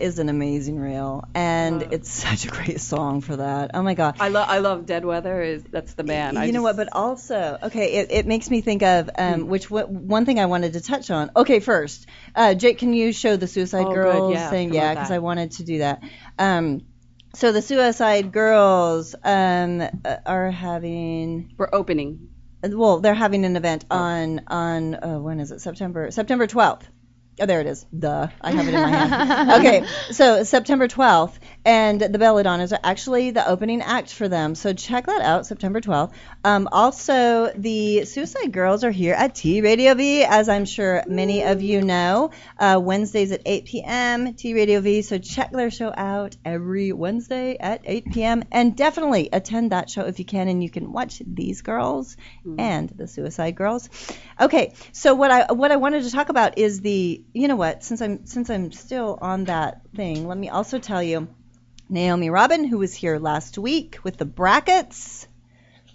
That is an amazing reel, and it's <laughs> such a great song for that. Oh my god. I love I love Dead Weather is that's the man. I you know just- what? But also, okay, it, it makes me think of um, which w- one thing I wanted to touch on. Okay, first, uh, Jake, can you show the Suicide Oh, Girls yeah, thing? Yeah, because. I wanted to do that. Um, so the Suicide Girls um, uh, are having. We're opening. Well, they're having an event on on uh, when is it? September September 12th. Oh, there it is. Duh. I have it in my hand. <laughs> Okay, so September 12th, and the Belladonnas are actually the opening act for them. So check that out, September 12th. Um, also, the Suicide Girls are here at T Radio V, as I'm sure many of you know. Uh, Wednesdays at 8 p.m. T Radio V. So check their show out every Wednesday at 8 p.m. and definitely attend that show if you can, and you can watch these girls and the Suicide Girls. Okay, so what I what I wanted to talk about is the you know what since I'm since I'm still on that thing, let me also tell you Naomi Robin, who was here last week with the brackets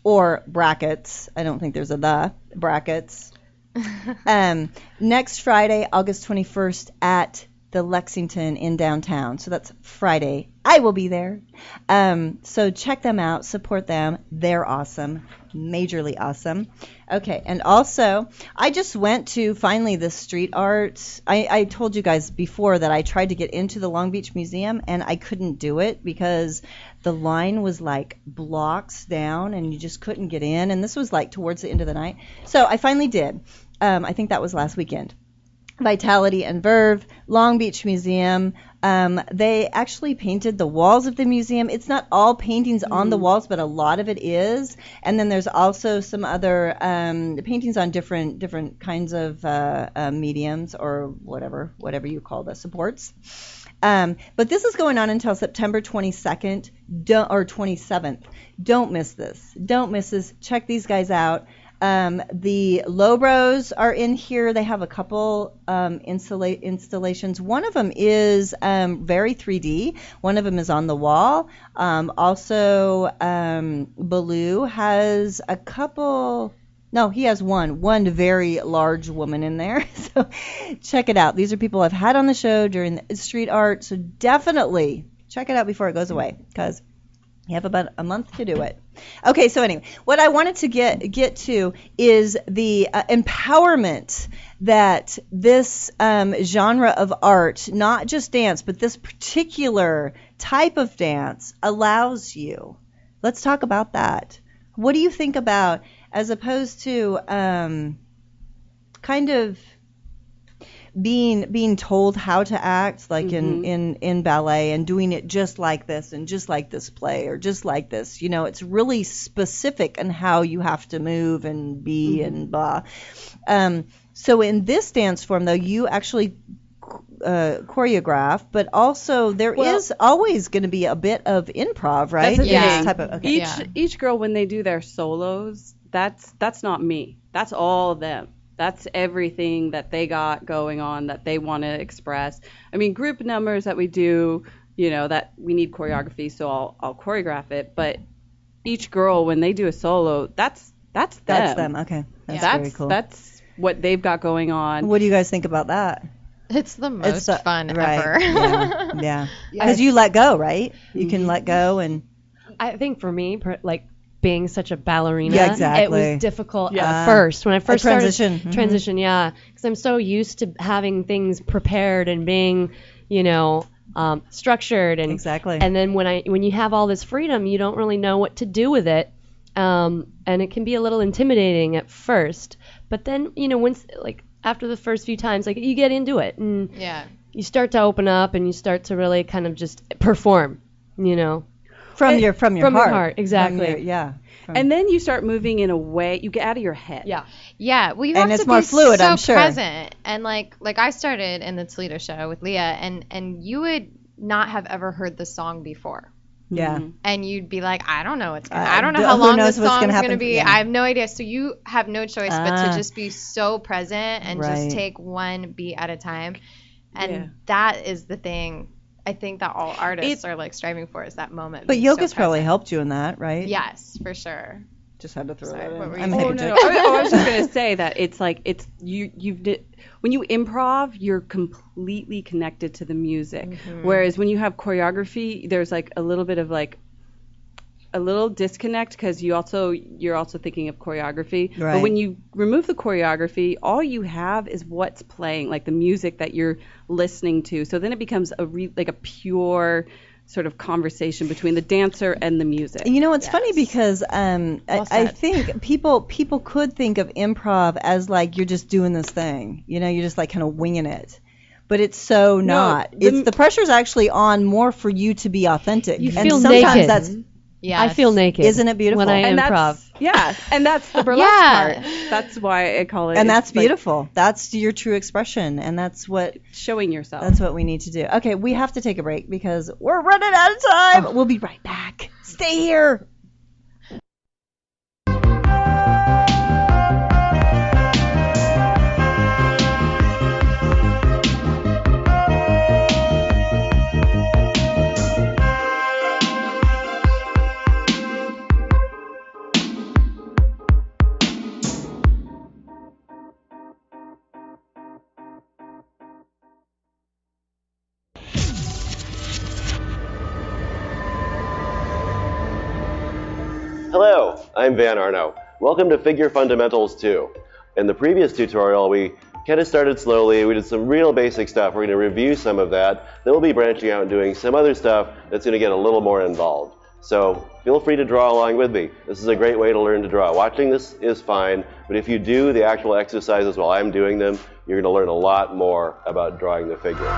or brackets. I don't think there's a the brackets. <laughs> um, next Friday, August 21st at the Lexington in downtown. So that's Friday. I will be there. Um, so check them out, support them. They're awesome, majorly awesome. Okay, and also I just went to finally the street art. I, I told you guys before that I tried to get into the Long Beach Museum and I couldn't do it because the line was like blocks down and you just couldn't get in. And this was like towards the end of the night. So I finally did. Um, I think that was last weekend. Vitality and Verve, Long Beach Museum. Um, they actually painted the walls of the museum. It's not all paintings on the walls, but a lot of it is. And then there's also some other um, paintings on different different kinds of uh, uh, mediums or whatever whatever you call the supports. Um, but this is going on until September 22nd don't, or 27th. Don't miss this. Don't miss this. Check these guys out. Um, the Lobros are in here. They have a couple um, installa- installations. One of them is um, very 3D. One of them is on the wall. Um, also, um, Baloo has a couple. No, he has one. One very large woman in there. <laughs> So check it out. These are people I've had on the show during the street art. So definitely check it out before it goes away because you have about a month to do it. Okay, so anyway, what I wanted to get get to is the uh, empowerment that this um, genre of art, not just dance, but this particular type of dance, allows you. Let's talk about that. What do you think about as opposed to um, kind of being being told how to act like in, in in ballet and doing it just like this and just like this play or just like this you know it's really specific on how you have to move and be and blah um, so in this dance form though you actually uh, choreograph but also there is Well- always going to be a bit of improv right That's the In this thing. type of okay. Each each girl when they do their solos, that's that's not me. That's all them. That's everything that they got going on that they want to express. I mean, group numbers that we do, you know, that we need choreography, so I'll I'll choreograph it. But each girl when they do a solo, that's that's them. that's them okay that's, That's very cool that's what they've got going on. what do you guys think about that It's the most It's the- fun right, ever. yeah, <laughs> yeah. Because you let go, right? You can mm-hmm. let go and I think for me, like being such a ballerina, Yeah, it was difficult Yeah. at first when I first transition, started transition. Yeah, because I'm so used to having things prepared and being, you know, um, structured and Exactly. And then when I when you have all this freedom, you don't really know what to do with it, um, and it can be a little intimidating at first. But then you know once like after the first few times, like you get into it and yeah. you start to open up and you start to really kind of just perform, you know. From your from your From your heart, heart, From exactly. your- yeah. And then you start moving in a way you get out of your head. Yeah. Yeah, well, you And have it's to more be fluid, so I'm sure. present. And like, like I started in the Toledo show with Leah, and and you would not have ever heard the song before, yeah. and you'd be like, I don't know what's gonna, Uh, I don't know how long knows this what's song's gonna gonna, be. Yeah. I have no idea. So you have no choice but Ah. to just be so present and Right. just take one beat at a time, and Yeah. that is the thing. I think that all artists It- are like striving for is that moment. But being so yoga's probably helped you in that, right? Yes, for sure. Just had to throw Sorry, that in. what were you I'm saying? Oh, making no, no. I, I was just gonna <laughs> say that it's like it's you you've di- when you improv you're completely connected to the music Mm-hmm. whereas when you have choreography there's like a little bit of like a little disconnect because you also you're also thinking of choreography Right. but when you remove the choreography all you have is what's playing like the music that you're listening to so then it becomes a re- like a pure sort of conversation between the dancer and the music. You know, it's funny because um, I, Well I said. think people people could think of improv as like you're just doing this thing. You know, you're just like kind of winging it. But it's so not. the- it's the pressure's actually on more for you to be authentic. You and feel sometimes naked. that's Yeah. I feel naked. Isn't it beautiful? When I and improv. that's yeah, and that's the burlesque Yeah. part. That's why I call it. and it's that's like beautiful. that's your true expression, and that's what showing yourself. that's what we need to do. Okay, we have to take a break because we're running out of time. Oh. We'll be right back. Stay here. I'm Van Arno. Welcome to Figure Fundamentals 2. In the previous tutorial, we kind of started slowly. We did some real basic stuff. We're going to review some of that. Then we'll be branching out and doing some other stuff that's going to get a little more involved. So feel free to draw along with me. This is a great way to learn to draw. Watching this is fine, but if you do the actual exercises while I'm doing them, you're going to learn a lot more about drawing the figure.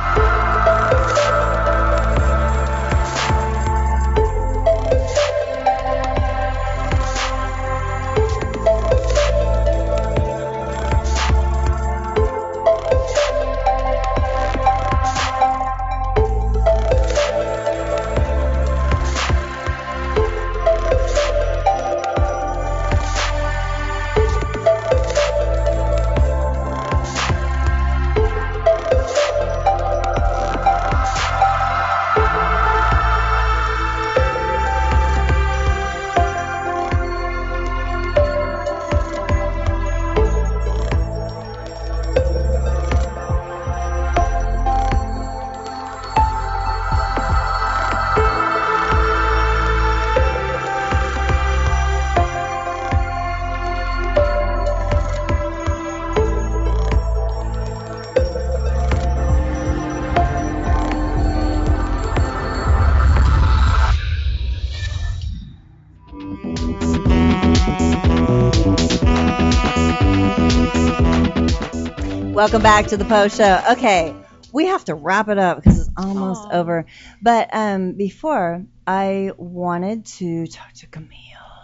Welcome back to the Po Sho. Okay, we have to wrap it up because it's almost over. But um, before, I wanted to talk to Camille.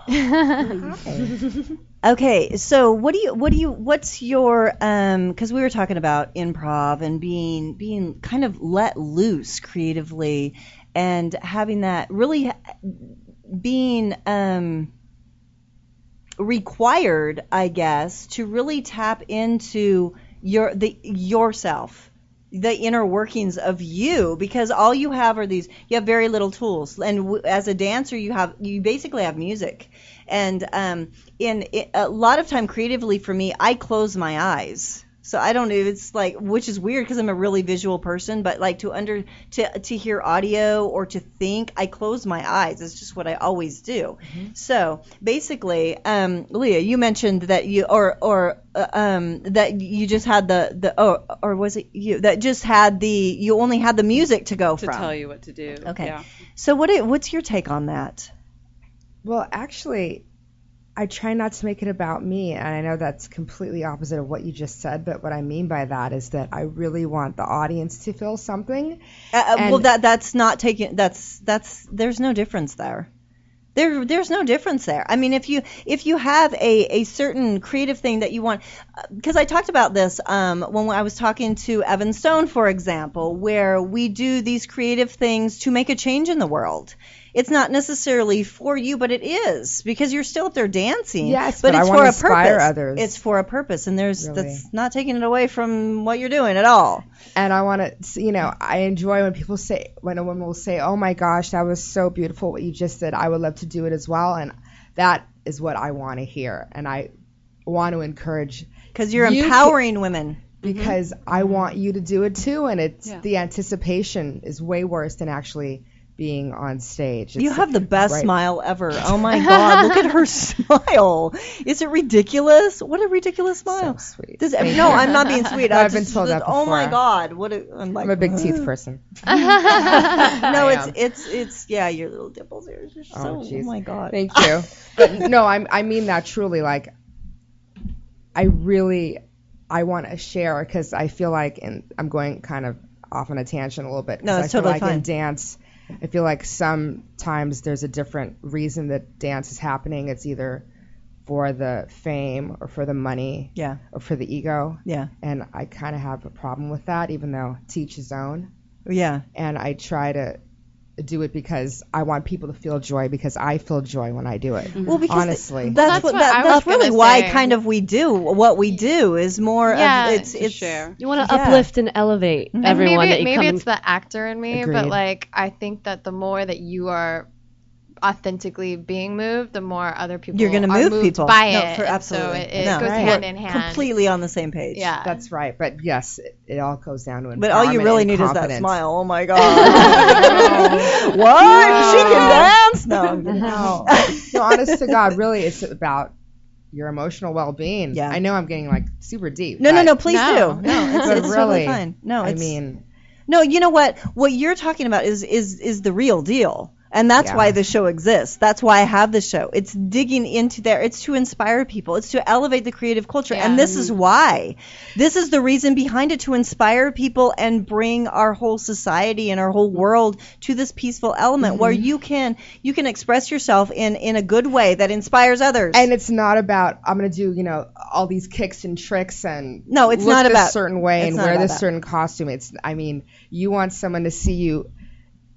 <laughs> Okay, so what do you what do you what's your um because we were talking about improv and being being kind of let loose creatively and having that really being um required, I guess, to really tap into your the yourself, the inner workings of you, because all you have are these. You have very little tools, and w- as a dancer, you have you basically have music, and um, in it, a lot of time creatively for me, I close my eyes. So I don't know. It's like, which is weird because I'm a really visual person, but like to under to to hear audio or to think, I close my eyes. It's just what I always do. So basically, um, Leah, you mentioned that you or or uh, um, that you just had the the oh or was it you that just had the you only had the music to go from to from. tell you what to do. Okay. Yeah. So what i- what's your take on that? Well, actually, I try not to make it about me, and I know that's completely opposite of what you just said. But what I mean by that is that I really want the audience to feel something. Uh, uh, well, that that's not taking that's that's there's no difference there. There there's no difference there. I mean, if you if you have a, a certain creative thing that you want, because I talked about this um, when I was talking to Evan Stone, for example, where we do these creative things to make a change in the world. It's not necessarily for you, but it is because you're still up there dancing. Yes, but, but I it's wanna for a inspire purpose. others. It's for a purpose, and there's Really. that's not taking it away from what you're doing at all. And I want to, you know, I enjoy when people say, when a woman will say, "Oh my gosh, that was so beautiful what you just said. I would love to do it as well." And that is what I want to hear, and I want to encourage Because you're You ca- empowering women. Mm-hmm. because I want you to do it too, and it's Yeah. the anticipation is way worse than actually being on stage. You have the best right. smile ever. <laughs> Oh my God! Look at her smile. Is it ridiculous? What a ridiculous smile. So sweet. Does, no. I'm not being sweet. <laughs> No, I I've been told that Oh my. God! What a, I'm like. I'm a big teeth person. <laughs> no, it's it's it's yeah. Your little dimples are just oh, so. Oh, Oh, my God! Thank you. but no, I'm, I mean that truly. Like, I really, I want to share because I feel like, and I'm going kind of off on a tangent a little bit. No, I it's feel totally like fine. in dance, I feel like sometimes there's a different reason that dance is happening. It's either for the fame or for the money Yeah, or for the ego. yeah, And I kind of have a problem with that, even though teach his own. yeah. And I try to do it because I want people to feel joy because I feel joy when I do it. Mm-hmm. Well, because honestly. that's, that's what, what that, that's really why say. kind of we do what we do is more Yeah, of it's to it's share. You want to Yeah. uplift and elevate And everyone maybe, that you maybe come it's in- the actor in me, but like I think that the more that you are authentically being moved, the more other people you're going to move moved people by no, it. for absolutely So it, it no, goes we're hand in hand. completely on the same page. Yeah. That's right. But yes, it, it all goes down to But all you really and need is that smile. Oh my <laughs> god! <laughs> what? She can dance? No, I'm <laughs> kidding. No, no, honest to God, really, it's about your emotional well-being. Yeah. I know I'm getting like super deep. No, no, no, please No. do. No, it's, But it's totally really, fine. No, I mean, no, you know what? What you're talking about is is is the real deal. And that's Yeah. why the show exists. That's why I have the show. It's digging into there. It's to inspire people. It's to elevate the creative culture. And this is why. This is the reason behind it to inspire people and bring our whole society and our whole world to this peaceful element where mm-hmm. you can you can express yourself in in a good way that inspires others. and it's not about I'm gonna do you know all these kicks and tricks and No, it's look not this about- certain way and wear this that. certain costume. It's I mean you want someone to see you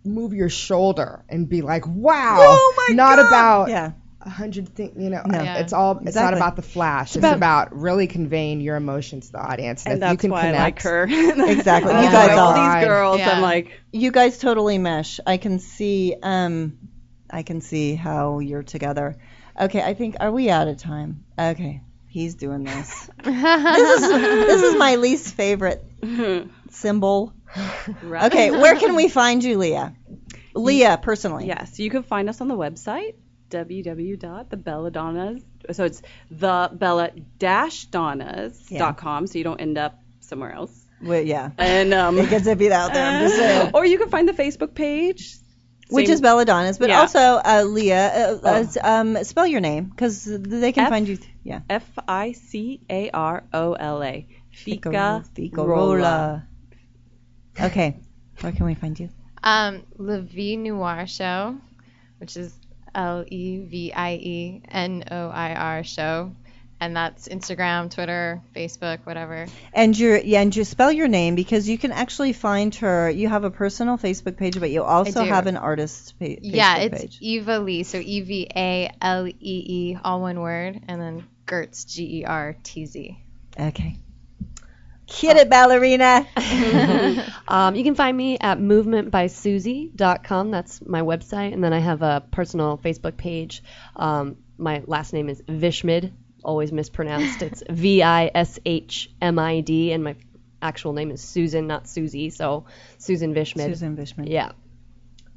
move your shoulder and be like wow. Oh my not God! about yeah. a hundred things. You know, No. Yeah. it's all. It's not about the flash. It's, about- about, really conveying your emotions to the audience. And if that's you can why connect, I like her. <laughs> Exactly. You You guys guys, all these girls. Yeah. I'm like, you guys totally mesh. I can see um I can see how you're together. Okay, I think are we out of time? Okay. He's doing this. <laughs> this is this is my least favorite symbol. Okay, <laughs> where can we find you, Leah? Leah, personally. Yes, you can find us on the website www.thebelladonnas. So it's the bella donnas.com so you don't end up somewhere else. Well, yeah. And um <laughs> It gets iffy out there, I'm just saying. or you can find the Facebook page. Which is Belladonna's, but Yeah. also uh, Leah. Uh, Oh. uh, um, spell your name because they can F- find you. Th- yeah. F I C A R O L A. Fika Rola. Okay. Where can we find you? Um, Levie Noir Show, which is L E V I E N O I R Show, and that's Instagram, Twitter, Facebook, whatever. And your yeah, and just spell your name because you can actually find her. You have a personal Facebook page, but you also do. have an artist pa- Facebook yeah, it's page. Evalee, so E V A L E E, all one word, and then Gertz, G E R T Z. Okay. Get it, ballerina. <laughs> Um, you can find me at movementbysusie.com. That's my website. And then I have a personal Facebook page. Um, my last name is Vishmid, always mispronounced. It's <laughs> V I S H M I D. And my actual name is Susan, not Susie. So Susan Vishmid. Susan Bishman. Yeah.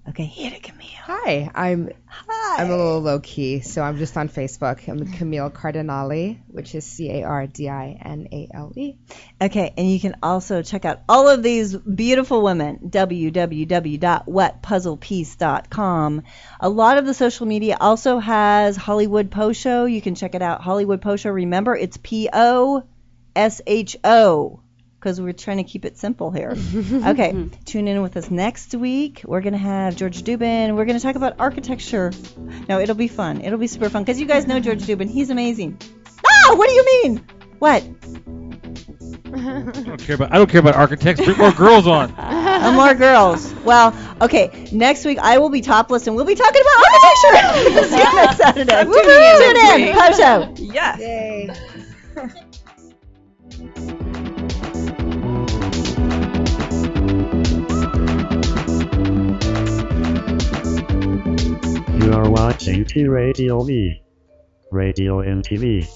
Okay, hit it, Camille. Hi, I'm Hi. I'm a little low key, so I'm just on Facebook. I'm Camille Cardinale, which is C A R D I N A L E. Okay, and you can also check out all of these beautiful women, www.wetpuzzlepiece.com. A lot of the social media also has Hollywood Po Sho. You can check it out. Hollywood Po Sho. Remember, it's P O S H O because we're trying to keep it simple here. <laughs> okay, tune in with us next week. We're going to have George Dubin. We're going to talk about architecture. No, it'll be fun. It'll be super fun because you guys know George Dubin. He's amazing. Ah, what do you mean? What? I don't care about I don't care about architects. Bring more girls on. <laughs> Uh, more girls. Well, okay. Next week I will be topless and we'll be talking about architecture. <laughs> See you next Saturday. Woo-hoo, Tune in. week. Pub show. Yes. Yay. Are watching T Radio V. Radio and TV.